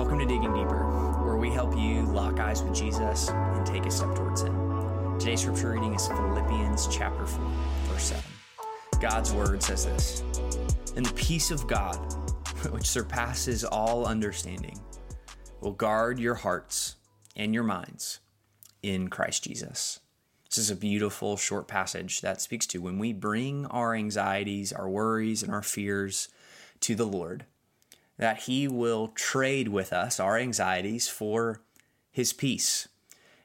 Welcome to Digging Deeper, where we help you lock eyes with Jesus and take a step towards Him. Today's scripture reading is Philippians chapter 4, verse 7. God's word says this And the peace of God, which surpasses all understanding, will guard your hearts and your minds in Christ Jesus. This is a beautiful short passage that speaks to when we bring our anxieties, our worries, and our fears to the Lord that He will trade with us our anxieties for His peace.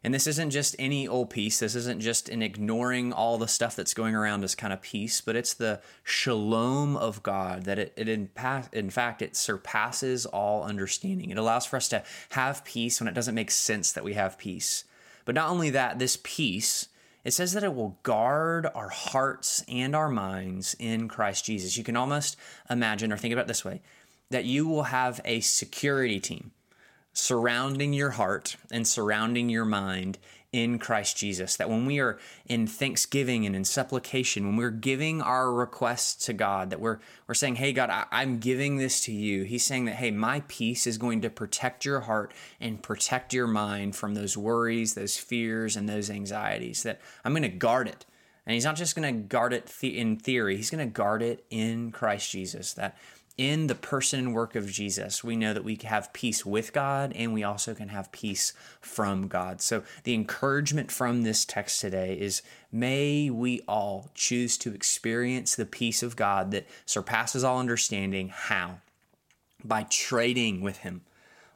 And this isn't just any old peace. This isn't just an ignoring all the stuff that's going around as kind of peace, but it's the shalom of God that it, it in, in fact, it surpasses all understanding. It allows for us to have peace when it doesn't make sense that we have peace. But not only that, this peace, it says that it will guard our hearts and our minds in Christ Jesus. You can almost imagine or think about this way that you will have a security team surrounding your heart and surrounding your mind in Christ Jesus. That when we are in thanksgiving and in supplication, when we're giving our requests to God, that we're we're saying, "Hey God, I, am giving this to you." He's saying that, "Hey, my peace is going to protect your heart and protect your mind from those worries, those fears, and those anxieties. That I'm going to guard it." And he's not just going to guard it in theory, he's going to guard it in Christ Jesus. That in the person and work of Jesus, we know that we have peace with God and we also can have peace from God. So, the encouragement from this text today is may we all choose to experience the peace of God that surpasses all understanding. How? By trading with Him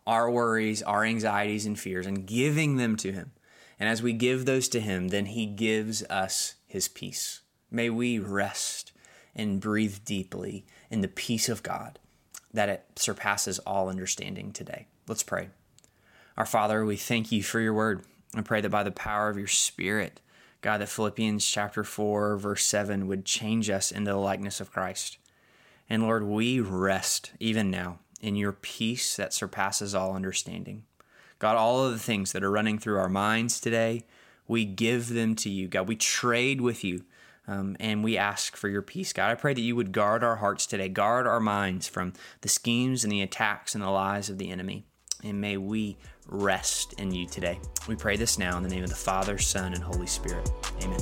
our worries, our anxieties, and fears and giving them to Him. And as we give those to Him, then He gives us His peace. May we rest and breathe deeply in the peace of God that it surpasses all understanding today. Let's pray. Our Father, we thank you for your word. I pray that by the power of your Spirit, God, that Philippians chapter 4, verse 7 would change us into the likeness of Christ. And Lord, we rest even now in your peace that surpasses all understanding. God, all of the things that are running through our minds today, we give them to you. God, we trade with you um, and we ask for your peace, God. I pray that you would guard our hearts today, guard our minds from the schemes and the attacks and the lies of the enemy. And may we rest in you today. We pray this now in the name of the Father, Son, and Holy Spirit. Amen.